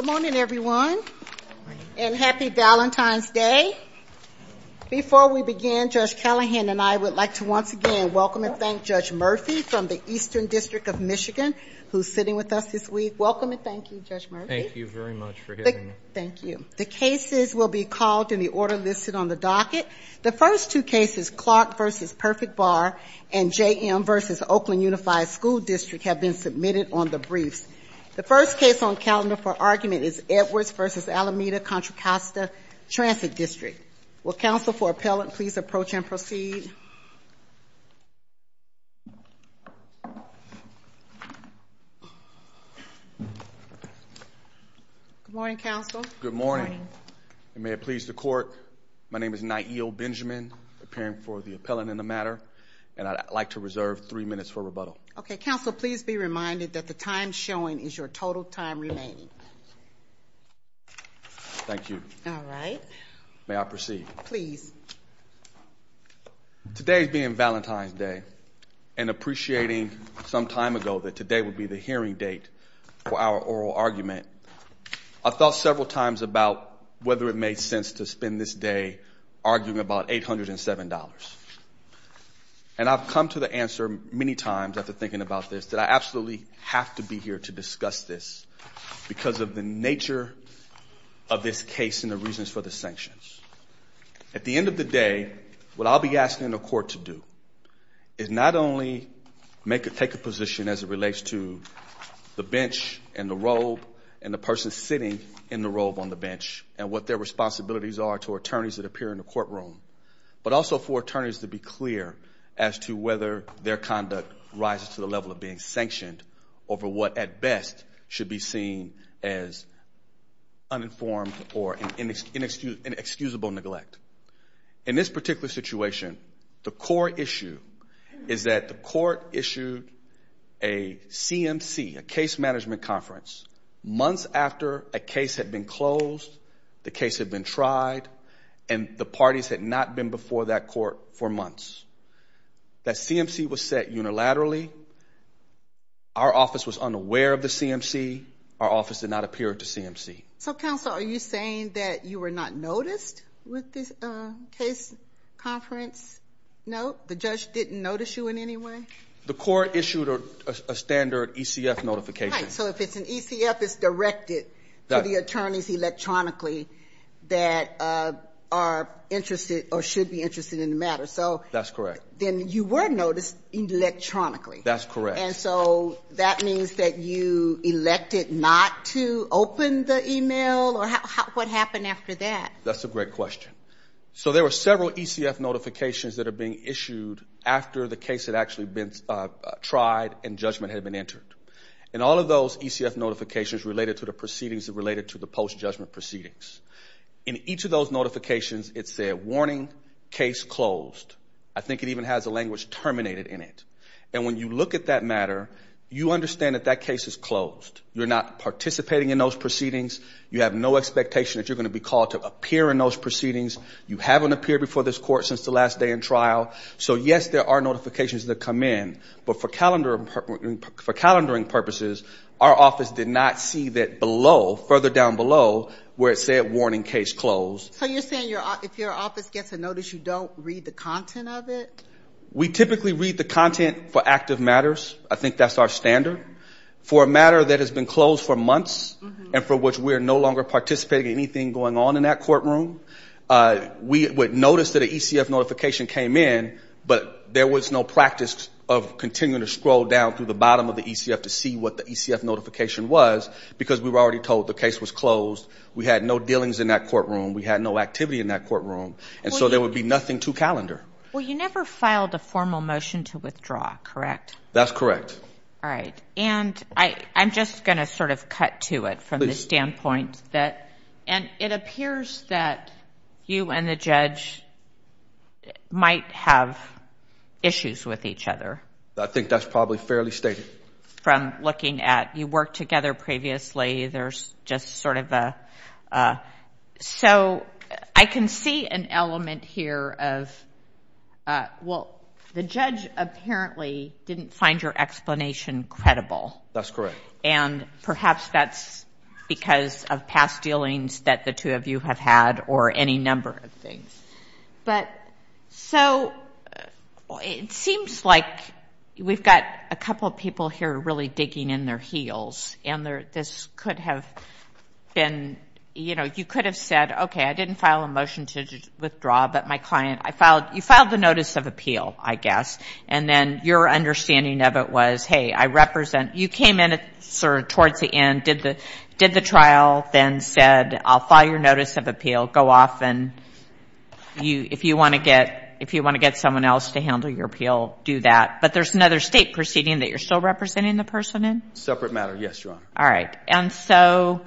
Good morning, everyone, and happy Valentine's Day. Before we begin, Judge Callahan and I would like to once again welcome and thank Judge Murphy from the Eastern District of Michigan, who's sitting with us this week. Welcome and thank you, Judge Murphy. Thank you very much for having me. Thank you. The cases will be called in the order listed on the docket. The first two cases, Clark v. Perfect Bar and J.M. v. Oakland Unified School District, have been submitted on the briefs. The first case on calendar for argument is Edwards v. Alameda Contra Costa Transit District. Will counsel for appellant please approach and proceed? Good morning, counsel. Good morning. And may it please the court, my name is Naeel Benjamin, appearing for the appellant in the matter, and I'd like to reserve three minutes for rebuttal. Okay, counsel, please be reminded that the time showing is your total time remaining. Thank you. All right. May I proceed? Please. Today being Valentine's Day, and appreciating some time ago that today would be the hearing date for our oral argument, I thought several times about whether it made sense to spend this day arguing about $807. And I've come to the answer many times after thinking about this that I absolutely have to be here to discuss this because of the nature of this case and the reasons for the sanctions. At the end of the day, what I'll be asking the court to do is not only take a position as it relates to the bench and the robe and the person sitting in the robe on the bench and what their responsibilities are to attorneys that appear in the courtroom, but also for attorneys to be clear as to whether their conduct rises to the level of being sanctioned over what at best should be seen as uninformed or inexcusable neglect. In this particular situation, the core issue is that the court issued a CMC, a case management conference, months after a case had been closed, the case had been tried, and the parties had not been before that court for months. That CMC was set unilaterally. Our office was unaware of the CMC. Our office did not appear at the CMC. So, counsel, are you saying that you were not noticed with this uh, case conference note? The judge didn't notice you in any way? The court issued a standard ECF notification. Right. So if it's an ECF, it's directed to the attorneys electronically that uh, are interested or should be interested in the matter. So That's correct. Then you were noticed electronically. That's correct. And so that means that you elected not to open the email? Or what happened after that? That's a great question. So there were several ECF notifications that are being issued after the case had actually been uh, uh, tried and judgment had been entered. And all of those ECF notifications related to the proceedings that related to the post-judgment proceedings. In each of those notifications, it said, warning, case closed. I think it even has the language terminated in it. And when you look at that matter, you understand that that case is closed. You're not participating in those proceedings. You have no expectation that you're going to be called to appear in those proceedings. You haven't appeared before this court since the last day in trial. So, yes, there are notifications that come in. But for calendaring purposes, our office did not see that below, further down below, where it said, warning, case closed. So you're saying if your office gets a notice, you don't read the content of it? We typically read the content for active matters. I think that's our standard. For a matter that has been closed for months mm-hmm. and for which we are no longer participating in anything going on in that courtroom, uh, we would notice that an ECF notification came in, but there was no practice of continuing to scroll down through the bottom of the ECF to see what the ECF notification was because we were already told the case was closed. We had no dealings in that courtroom. We had no activity in that courtroom. And so there would be nothing to calendar. Well, you never filed a formal motion to withdraw, correct? That's correct. All right. And I'm just going to sort of cut to it from the standpoint that, and it appears that you and the judge might have issues with each other. I think that's probably fairly stated. From looking at, you worked together previously. There's just sort of a, uh, so I can see an element here of, uh, well, the judge apparently didn't find your explanation credible. That's correct. And perhaps that's because of past dealings that the two of you have had or any number of things. But so it seems like we've got a couple of people here really digging in their heels, and this could have been, you know, you could have said, okay, I didn't file a motion to withdraw, but my client, I filed, you filed the notice of appeal, I guess, and then your understanding of it was, hey, I represent, you came in sort of towards the end, did the did the trial, then said, I'll file your notice of appeal, go off and you if you want to get someone else to handle your appeal, do that. But there's another state proceeding that you're still representing the person in? Separate matter, yes, Your Honor. All right. And so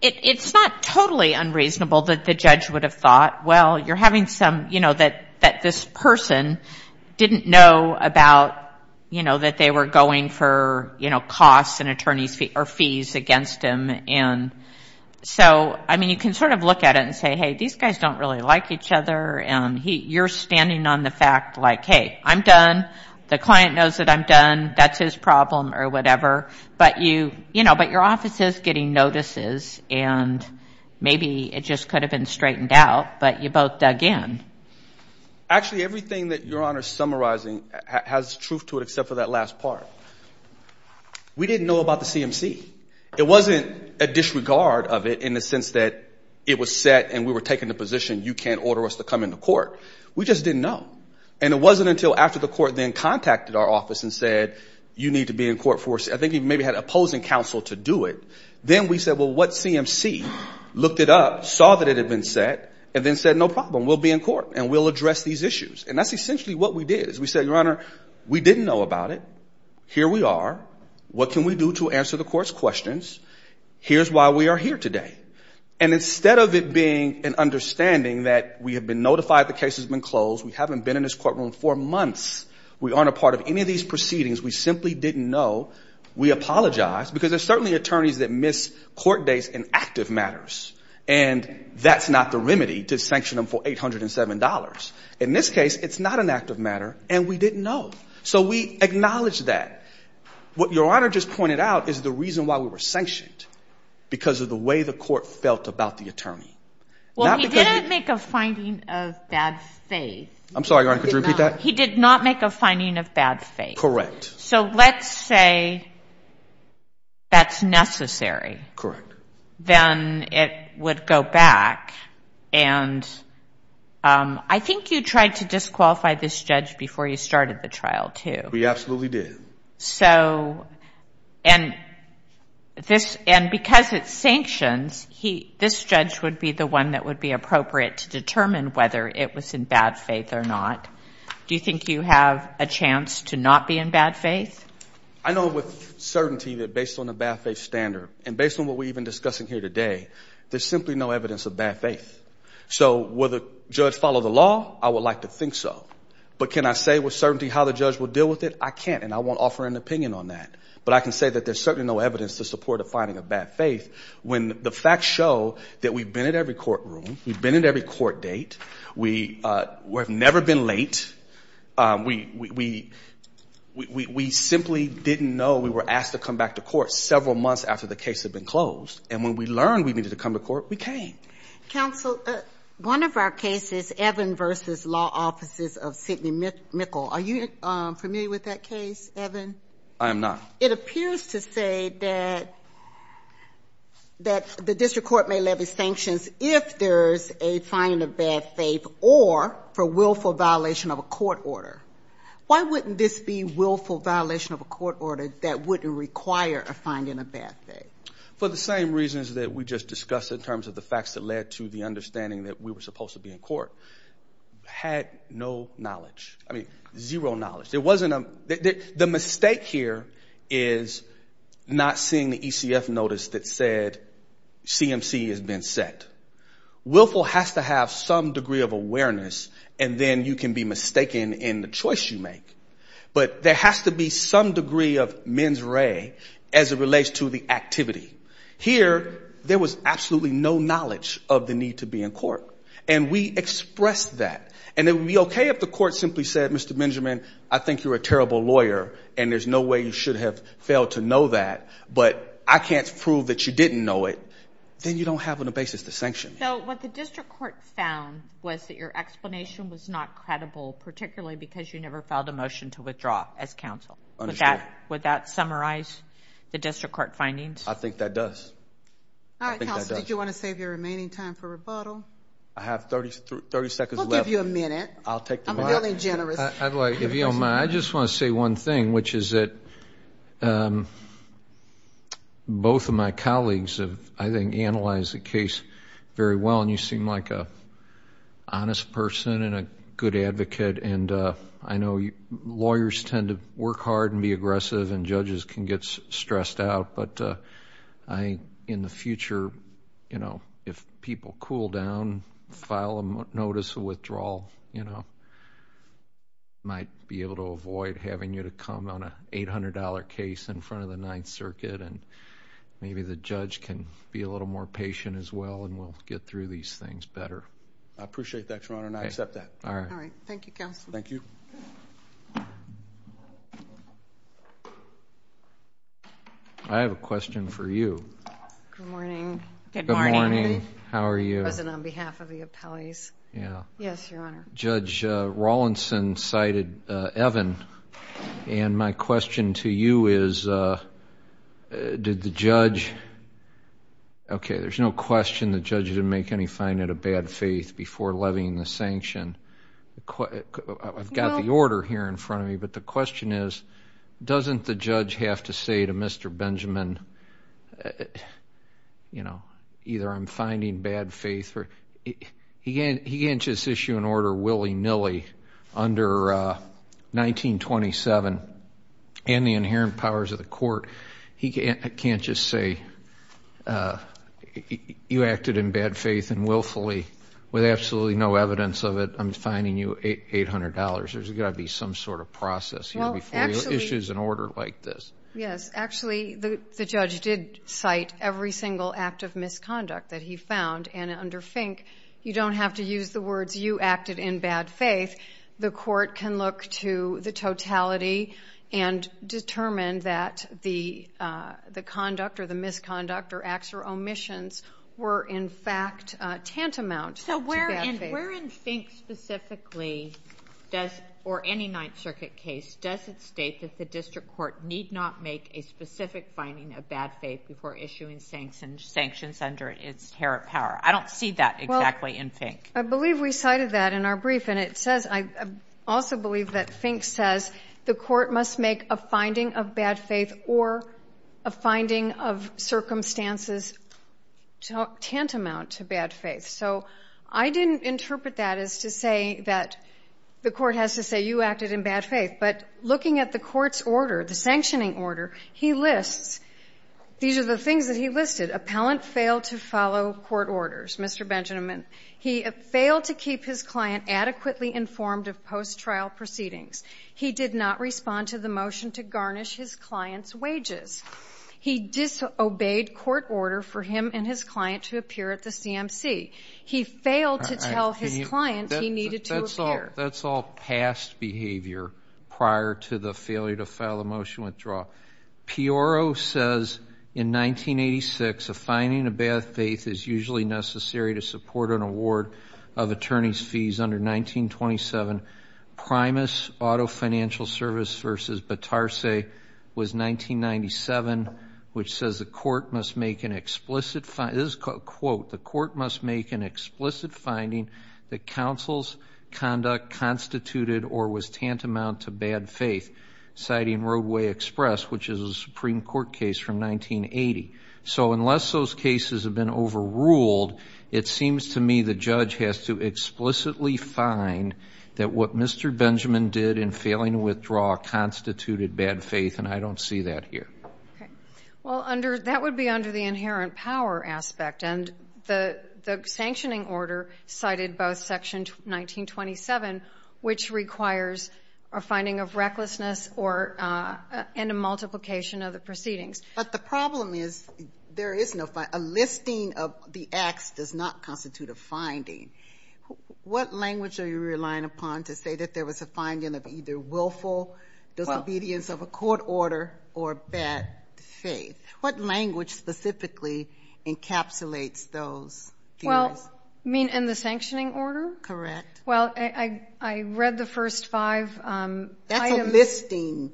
it's not totally unreasonable that the judge would have thought, well, you're having some, you know, that that this person didn't know about, you know, that they were going for, you know, costs and attorney's fee or fees against him. And so, I mean, you can sort of look at it and say, hey, these guys don't really like each other, and he you're standing on the fact like, hey, I'm done, the client knows that I'm done, that's his problem or whatever, but you, you know, but your office is getting notices, and maybe it just could have been straightened out, but you both dug in. Actually, everything that Your Honor is summarizing has truth to it except for that last part. We didn't know about the CMC. It wasn't a disregard of it in the sense that it was set and we were taking the position, you can't order us to come into court. We just didn't know. And it wasn't until after the court then contacted our office and said, you need to be in court for, I think he maybe had opposing counsel to do it. Then we said, well, what CMC? Looked it up, saw that it had been set, and then said, no problem, we'll be in court and we'll address these issues. And that's essentially what we did, is we said, Your Honor, we didn't know about it. Here we are. What can we do to answer the court's questions? Here's why we are here today. And instead of it being an understanding that we have been notified the case has been closed, we haven't been in this courtroom for months, we aren't a part of any of these proceedings, we simply didn't know, we apologize, because there's certainly attorneys that miss court dates in active matters, and that's not the remedy to sanction them for $807. In this case, it's not an active matter, and we didn't know. So we acknowledge that. What Your Honor just pointed out is the reason why we were sanctioned, because of the way the court felt about the attorney. Well, he didn't make a finding of bad faith. I'm sorry, Your Honor, could you repeat that? He did not make a finding of bad faith. Correct. So let's say that's necessary. Correct. Then it would go back, and um, I think you tried to disqualify this judge before you started the trial, too. We absolutely did. So, and this, and because it's sanctions, he, this judge would be the one that would be appropriate to determine whether it was in bad faith or not. Do you think you have a chance to not be in bad faith? I know with certainty that based on the bad faith standard, and based on what we're even discussing here today, there's simply no evidence of bad faith. So will the judge follow the law? I would like to think so. But can I say with certainty how the judge will deal with it? I can't, and I won't offer an opinion on that. But I can say that there's certainly no evidence to support a finding of bad faith when the facts show that we've been at every courtroom, we've been at every court date, we uh, have never been late, um, we we we we we simply didn't know we were asked to come back to court several months after the case had been closed. And when we learned we needed to come to court, we came. Counsel, uh, one of our cases, Evon v. Law Offices of Sidney Mickell, are you um, familiar with that case, Evon? I am not. It appears to say that that the district court may levy sanctions if there's a finding of bad faith or for willful violation of a court order. Why wouldn't this be willful violation of a court order that wouldn't require a finding of bad faith? For the same reasons that we just discussed in terms of the facts that led to the understanding that we were supposed to be in court. Had no knowledge. I mean, zero knowledge. There wasn't a, the mistake here is not seeing the ECF notice that said CMC has been set. Willful has to have some degree of awareness, and then you can be mistaken in the choice you make. But there has to be some degree of mens rea as it relates to the activity. Here, there was absolutely no knowledge of the need to be in court. And we expressed that. And it would be okay if the court simply said, Mr. Benjamin, I think you're a terrible lawyer, and there's no way you should have failed to know that, but I can't prove that you didn't know it. then you don't have on a basis to sanction. So what the district court found was that your explanation was not credible, particularly because you never filed a motion to withdraw as counsel. Would that summarize the district court findings? I think that does. All I right, think that counsel, did you want to save your remaining time for rebuttal? I have 30, 30 seconds We'll left. give you a minute. I'll take the I'm minute. feeling generous. I- I'd like, if you don't mind, I just want to say one thing, which is that um, both of my colleagues have, I think, analyzed the case very well, and you seem like a honest person and a good advocate, and uh, I know lawyers tend to work hard and be aggressive, and judges can get stressed out, but uh, I think in the future, you know, if people cool down, file a notice of withdrawal, you know, might be able to avoid having you to come on a $800 case in front of the Ninth Circuit, and maybe the judge can be a little more patient as well, and we'll get through these things better. I appreciate that, Your Honor, and I accept that. All right. All right, thank you, counsel. Thank you. I have a question for you. Good morning, Good Good morning. morning. How are you? President, on behalf of the appellees. Yeah. Yes, Your Honor. Judge uh, Rawlinson cited uh, Evon, and my question to you is, uh, uh, did the judge, okay, there's no question the judge didn't make any finding of bad faith before levying the sanction. I've got the order here in front of me, but the question is, doesn't the judge have to say to Mr. Benjamin, uh, you know, either I'm finding bad faith or he can't, he just issue an order willy-nilly under uh, 1927 and the inherent powers of the court. He can't, can't just say uh, you acted in bad faith and willfully with absolutely no evidence of it. I'm finding you $800. There's got to be some sort of process here before he issues an order like this. Yes, actually, the, the judge did cite every single act of misconduct that he found, and under Fink, you don't have to use the words, you acted in bad faith. The court can look to the totality and determine that the, uh, the conduct or the misconduct or acts or omissions were, in fact, uh, tantamount So to where bad in, faith. where in Fink specifically does, or any Ninth Circuit case, does it state that the district court need not make a specific finding of bad faith before issuing sanctions, sanctions under its inherent power? I don't see that exactly in Fink. I believe we cited that in our brief, and it says, I also believe that Fink says the court must make a finding of bad faith or a finding of circumstances ta- tantamount to bad faith. So I didn't interpret that as to say that the court has to say you acted in bad faith. But looking at the court's order, the sanctioning order, he lists, these are the things that he listed. Appellant failed to follow court orders, Mr. Benjamin. He failed to keep his client adequately informed of post-trial proceedings. He did not respond to the motion to garnish his client's wages. He disobeyed court order for him and his client to appear at the CMC. He failed to tell his client he needed to appear. That's all past behavior prior to the failure to file a motion withdraw. Pioro says in 1986, a finding of bad faith is usually necessary to support an award of attorney's fees under 1927. Primus Auto Financial Service versus Batarse was 1997, which says the court must make an explicit, this is a quote, the court must make an explicit finding that counsel's conduct constituted or was tantamount to bad faith, citing Roadway Express, which is a Supreme Court case from 1980. So unless those cases have been overruled, it seems to me the judge has to explicitly find that what Mr. Benjamin did in failing to withdraw constituted bad faith, and I don't see that here. Okay. Well, that would be under the inherent power aspect, and the, the sanctioning order cited both section 1927, which requires a finding of recklessness or, uh, and a multiplication of the proceedings. But the problem is, there is no, fi- a listing of the acts does not constitute a finding. What language are you relying upon to say that there was a finding of either willful disobedience of a court order or bad faith. What language specifically encapsulates those theories? Well, you mean in the sanctioning order? Correct. Well, I read the first five items. That's a listing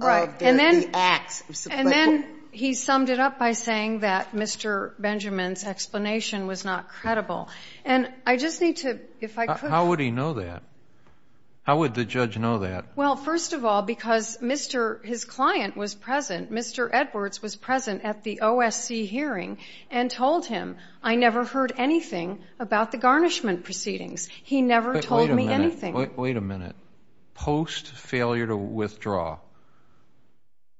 of the acts. And then he summed it up by saying that Mr. Benjamin's explanation was not credible. And I just need to, if I could. How would he know that? How would the judge know that? Well, first of all, because Mr. his client was present, Mr. Edwards was present at the OSC hearing and told him, I never heard anything about the garnishment proceedings. He never told me anything. Wait a minute. Post failure to withdraw.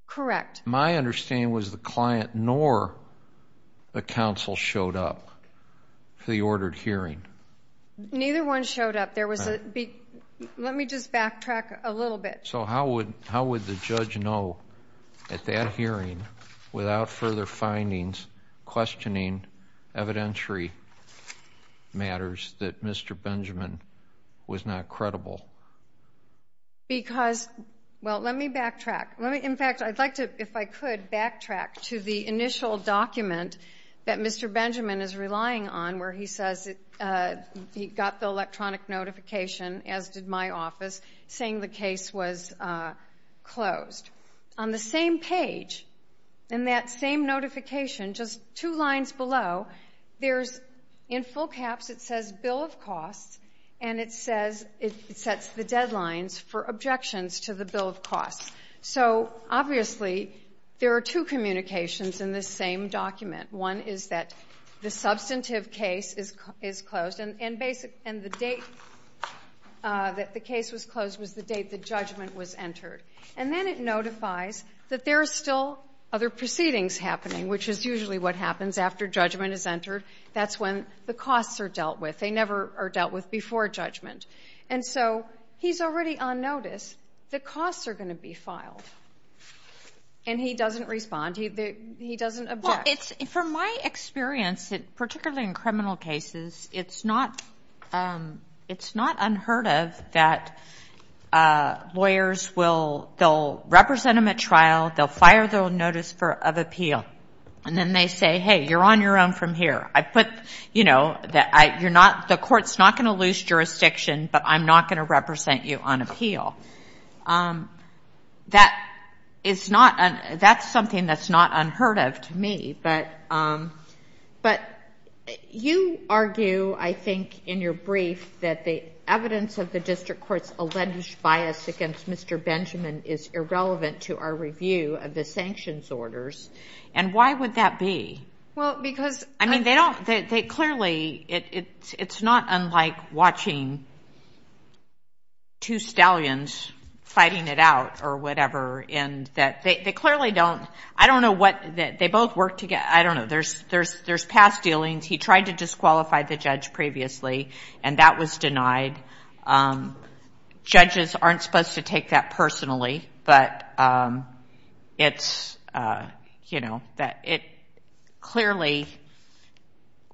Correct. My understanding was the client nor the counsel showed up for the ordered hearing. Neither one showed up. There was a, let me just backtrack a little bit. So how would how would the judge know at that hearing, without further findings, questioning evidentiary matters, that Mr. Benjamin was not credible? Because, well, let me backtrack. Let me in fact, I'd like to, if I could, backtrack to the initial document that Mr. Benjamin is relying on, where he says uh, he got the electronic notification, as did my office, saying the case was uh, closed. On the same page, in that same notification, just two lines below, there's, in full caps, it says bill of costs, and it says, it sets the deadlines for objections to the bill of costs. So, obviously, there are two communications in this same document. One is that the substantive case is closed, and the date uh, that the case was closed was the date the judgment was entered. And then it notifies that there are still other proceedings happening, which is usually what happens after judgment is entered. That's when the costs are dealt with. They never are dealt with before judgment. And so he's already on notice. The costs are going to be filed. And he doesn't respond. He doesn't object. Well, from my experience, particularly in criminal cases, it's not um it's not unheard of that lawyers will, they'll represent them at trial, they'll fire their notice of appeal, and then they say, hey, you're on your own from here. I put, you know, that I you're not, the court's not going to lose jurisdiction, but I'm not going to represent you on appeal. That is not, that's something that's not unheard of to me. But uhm, but you argue, I think, in your brief, that the evidence of the district court's alleged bias against Mr. Benjamin is irrelevant to our review of the sanctions orders. And why would that be? Well, because I mean, they don't, they clearly, it's not unlike watching two stallions fighting it out or whatever, and that they they clearly don't, I don't know what, they both work together. I don't know. There's there's there's past dealings. He tried to disqualify the judge previously, and that was denied. Um judges aren't supposed to take that personally, but um it's, uh you know, that it clearly,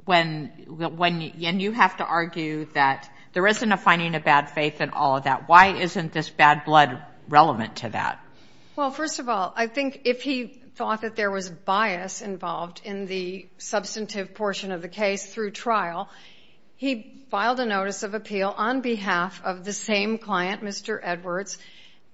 when, when, and you have to argue that there isn't a finding of bad faith in all of that. Why isn't this bad blood relevant to that? Well, first of all, I think if he thought that there was bias involved in the substantive portion of the case through trial, he filed a notice of appeal on behalf of the same client, Mr. Edwards,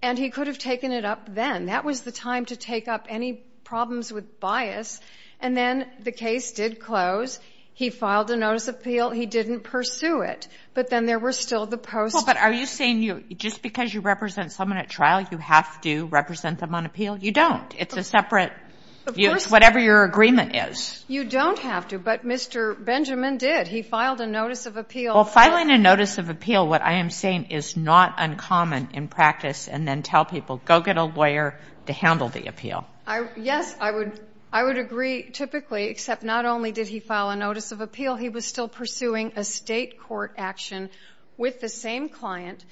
and he could have taken it up then. That was the time to take up any problems with bias. And then the case did close. He filed a notice of appeal. He didn't pursue it. But then there were still the post. Well, but are you saying you just because you represent someone at trial, you have to represent them on appeal? You don't. It's a separate, whatever your agreement is. You don't have to, but Mr. Benjamin did. He filed a notice of appeal. Well, filing a notice of appeal, what I am saying, is not uncommon in practice, and then tell people, go get a lawyer to handle the appeal. Yes, I would agree typically, except not only did he file a notice of appeal, he was still pursuing a state court action with the same client,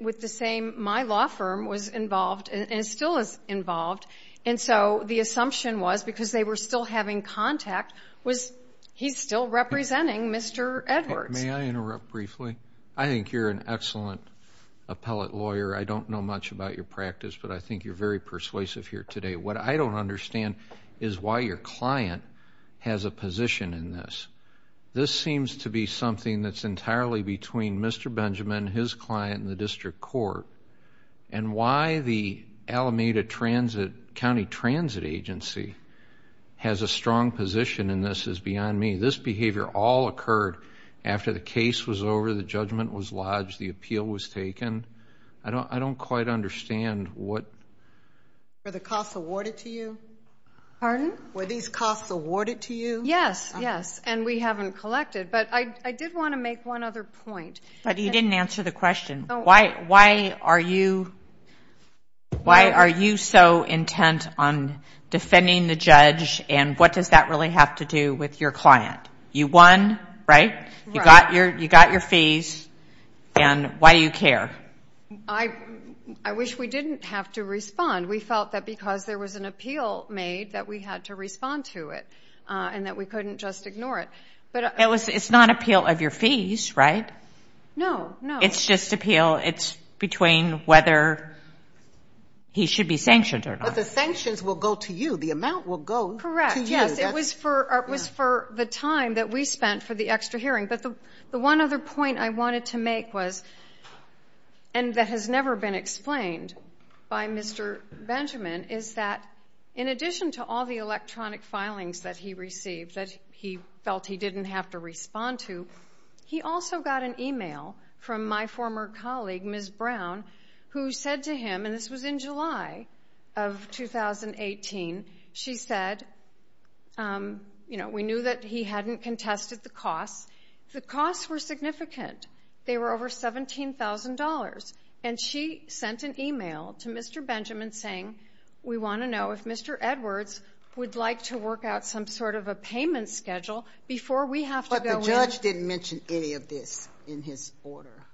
with the same, my law firm was involved and still is involved. And so the assumption was, because they were still having contact, was he's still representing Mr. Edwards. May I interrupt briefly? I think you're an excellent appellate lawyer. I don't know much about your practice, but I think you're very persuasive here today. What I don't understand is why your client has a position in this. This seems to be something that's entirely between Mr. Benjamin, his client, and the district court. And why the Alameda County Transit Agency has a strong position in this is beyond me. This behavior all occurred after the case was over, the judgment was lodged, the appeal was taken. I don't quite understand what... Were the costs awarded to you? Pardon? Were these costs awarded to you? Yes, uh-huh. yes, and we haven't collected. But I did want to make one other point. But you didn't answer the question. Oh. Why why are you why are you so intent on defending the judge, and what does that really have to do with your client? You won, right? You got your you got your fees, and why do you care? I wish we didn't have to respond. We felt that because there was an appeal made that we had to respond to it and that we couldn't just ignore it. But uh It was it's not appeal of your fees, right? No, no. It's just appeal. It's between whether he should be sanctioned or not. But the sanctions will go to you. The amount will go to you. Correct, yes. It was for uh was for the time that we spent for the extra hearing. But the the one other point I wanted to make was, and that has never been explained by Mr. Benjamin, is that in addition to all the electronic filings that he received that he felt he didn't have to respond to, he also got an email from my former colleague, Ms. Brown, who said to him, and this was in July of 2018, she said, um, you know, we knew that he hadn't contested the costs. The costs were significant. They were over $17,000. And she sent an email to Mr. Benjamin saying, we want to know if Mr. Edwards would like to work out some sort of a payment schedule before we have to go in. But the judge didn't mention any of this in his order.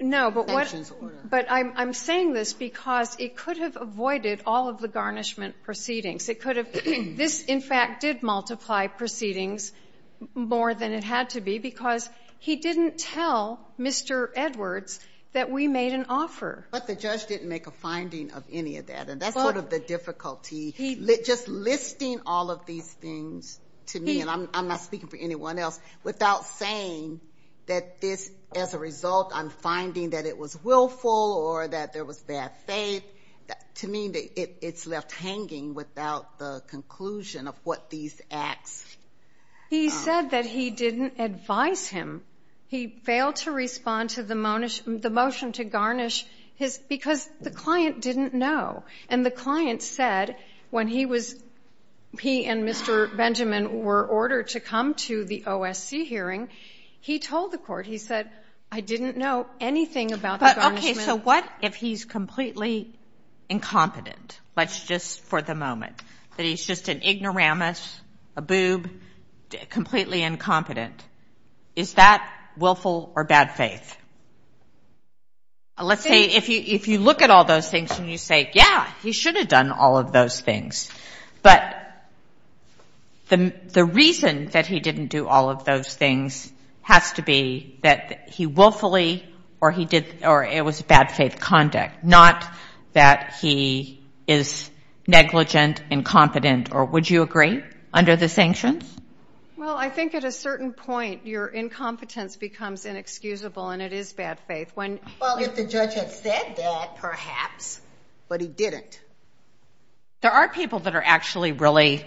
No, but what I'm I'm saying this because it could have avoided all of the garnishment proceedings. It could have. This, in fact, did multiply proceedings more than it had to be because he didn't tell Mr. Edwards that we made an offer. But the judge didn't make a finding of any of that. And that's sort of the difficulty. Just listing all of these things to me, and I'm not speaking for anyone else, without saying that this, as a result, I'm finding that it was willful or that there was bad faith, to me it's left hanging without the conclusion of what these acts. He um, said that he didn't advise him. He failed to respond to the motion to garnish his because the client didn't know. And the client said when he was he and Mr. Benjamin were ordered to come to the OSC hearing, he told the court, he said, I didn't know anything about the garnishment. Okay, so what if he's completely incompetent, let's just for the moment, that he's just an ignoramus, a boob, completely incompetent. Is that willful or bad faith? Uh, let's say if you if you look at all those things and you say, yeah, he should have done all of those things. But the the reason that he didn't do all of those things has to be that he willfully or he did or it was bad faith conduct, not that he is negligent, incompetent, or would you agree under the sanctions? Well, I think at a certain point your incompetence becomes inexcusable and it is bad faith. When well, if the judge had said that, perhaps, but he didn't. There are people that are actually really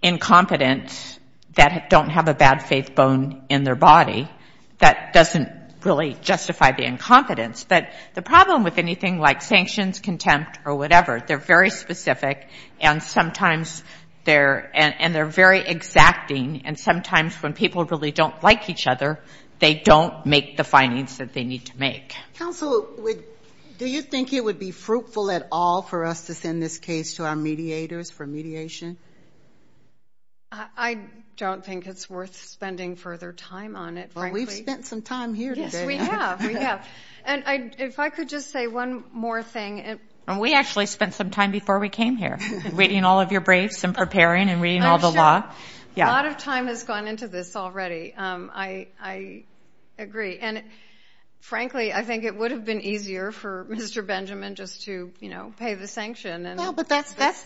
incompetent that don't have a bad faith bone in their body. That doesn't really justify the incompetence. But the problem with anything like sanctions, contempt, or whatever, they're very specific and sometimes they're and they're very exacting. And sometimes when people really don't like each other, they don't make the findings that they need to make. Counsel, do you think it would be fruitful at all for us to send this case to our mediators for mediation? I don't think it's worth spending further time on it, frankly. Well, we've spent some time here today. Yes, we have, we have. And if I could just say one more thing. And we actually spent some time before we came here reading all of your briefs and preparing and reading all the law. A lot of time has gone into this already. Um, I agree. And frankly, I think it would have been easier for Mr. Benjamin just to, you know, pay the sanction. Well, but that's, that's,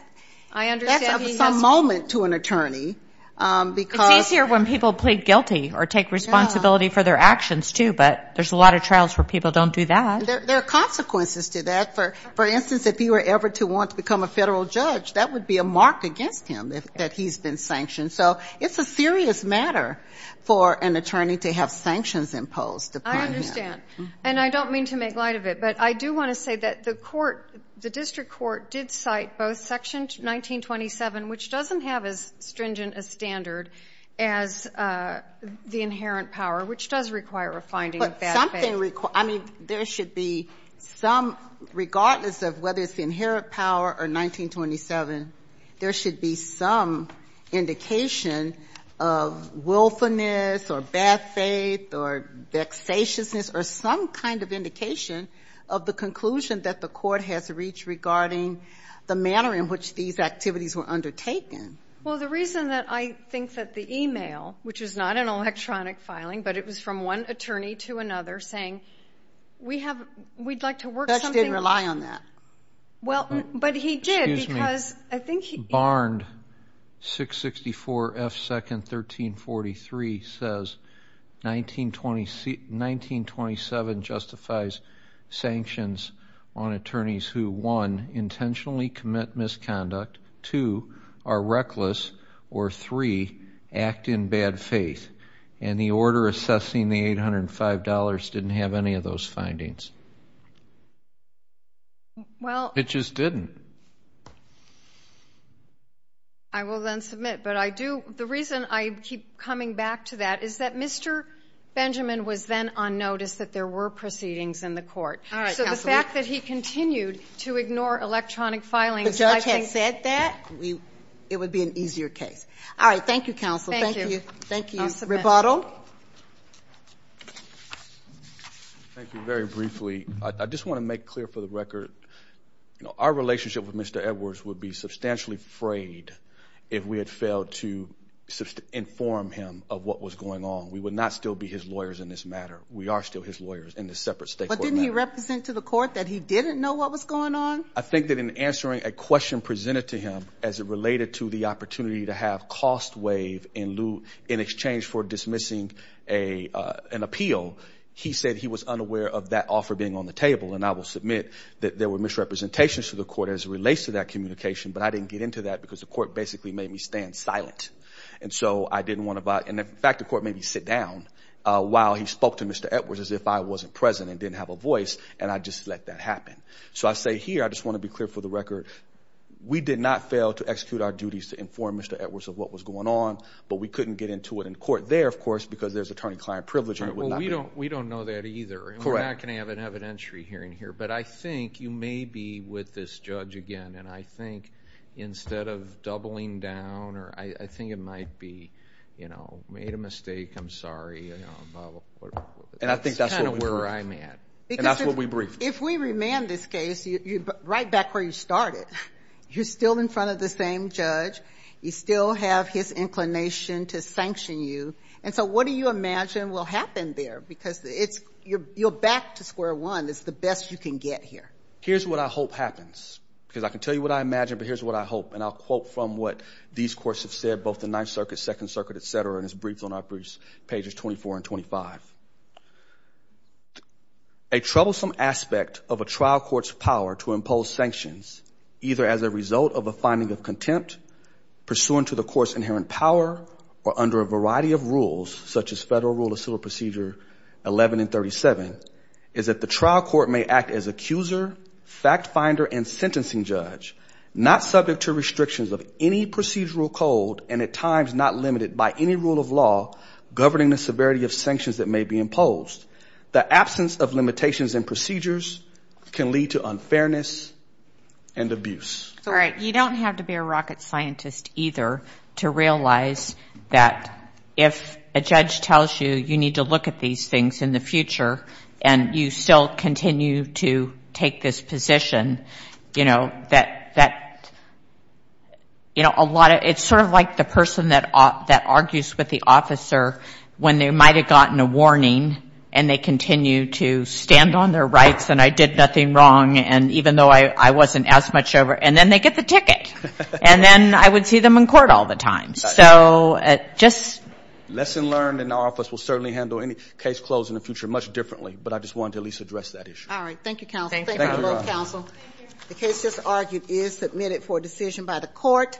that's of some moment to an attorney. Um, it's easier when people plead guilty or take responsibility for their actions, too, but there's a lot of trials where people don't do that. There are consequences to that. For instance, if he were ever to want to become a federal judge, that would be a mark against him that he's been sanctioned. So it's a serious matter for an attorney to have sanctions imposed upon him. I understand. And I don't mean to make light of it, but I do want to say that the court, the district court did cite both Section 1927, which doesn't have as stringent a standard as uh, the inherent power, which does require a finding of bad faith. Something, I mean, there should be some, regardless of whether it's the inherent power or 1927, there should be some indication of willfulness or bad faith or vexatiousness or some kind of indication of the conclusion that the court has reached regarding the manner in which these activities were undertaken. Well, the reason that I think that the e-mail, which is not an electronic filing, but it was from one attorney to another saying, we have, we'd like to work something. The judge didn't rely on that. Well, but he did because I think he. Barnd 664 F. 2nd 1343 says 1927 justifies sanctions on attorneys who, one, intentionally commit misconduct, two, are reckless, or three, act in bad faith. And the order assessing the $805 didn't have any of those findings. Well. It just didn't. I will then submit. But I do, the reason I keep coming back to that is that Mr. Benjamin was then on notice that there were proceedings in the court. All right. So the fact that he continued to ignore electronic filings. The judge had said that, it would be an easier case. All right. Thank you, counsel. Thank you. Thank you. I'll submit. Rebuttal. Thank you. Very briefly, I just want to make clear for the record, you know, our relationship with Mr. Edwards would be substantially frayed if we had failed to inform him of what was going on. We would not still be his lawyers in this matter. We are still his lawyers in this separate state court matter. But didn't he represent to the court that he didn't know what was going on? I think that in answering a question presented to him as it related to the opportunity to have cost waive in lieu in exchange for dismissing a uh, an appeal, he said he was unaware of that offer being on the table. And I will submit that there were misrepresentations to the court as it relates to that communication. But I didn't get into that because the court basically made me stand silent. And so I didn't want to, and in fact, the court made me sit down uh while he spoke to Mr. Edwards as if I wasn't present and didn't have a voice. And I just let that happen. So I say here, I just want to be clear for the record, we did not fail to execute our duties to inform Mr. Edwards of what was going on. But we couldn't get into it in court there, of course, because there's attorney-client privilege. Well, we don't we don't know that either. Correct. We're not going to have an evidentiary hearing here. But I think you may be with this judge again. And I think instead of doubling down, or I think it might be, you know, made a mistake, I'm sorry. And I think that's kind of where I'm at. And that's what we briefed. If we remand this case, you're right back where you started, you're still in front of the same judge. You still have his inclination to sanction you. And so what do you imagine will happen there? Because it's you're you're back to square one. It's the best you can get here. Here's what I hope happens. Because I can tell you what I imagine, but here's what I hope. And I'll quote from what these courts have said, both the Ninth Circuit, Second Circuit, et cetera, and it's briefed on our briefs, pages 24 and 25. A troublesome aspect of a trial court's power to impose sanctions, either as a result of a finding of contempt, pursuant to the court's inherent power, or under a variety of rules, such as Federal Rule of Civil Procedure 11 and 37, is that the trial court may act as accuser, fact finder, and sentencing judge, not subject to restrictions of any procedural code, and at times not limited by any rule of law governing the severity of sanctions that may be imposed. The absence of limitations and procedures can lead to unfairness and abuse. All right. You don't have to be a rocket scientist either to realize that if a judge tells you you need to look at these things in the future, and you still continue to take this position, you know, that, that you know, a lot of, it's sort of like the person that uh that argues with the officer when they might have gotten a warning, and they continue to stand on their rights and I did nothing wrong, and even though I wasn't as much over, and then they get the ticket. And then I would see them in court all the time. So just... Lesson learned, and our office will certainly handle any case closed in the future much differently, but I just wanted to at least address that issue. All right. Thank you, counsel. Thank you. Thank you both, counsel. The case just argued is submitted for decision by the court.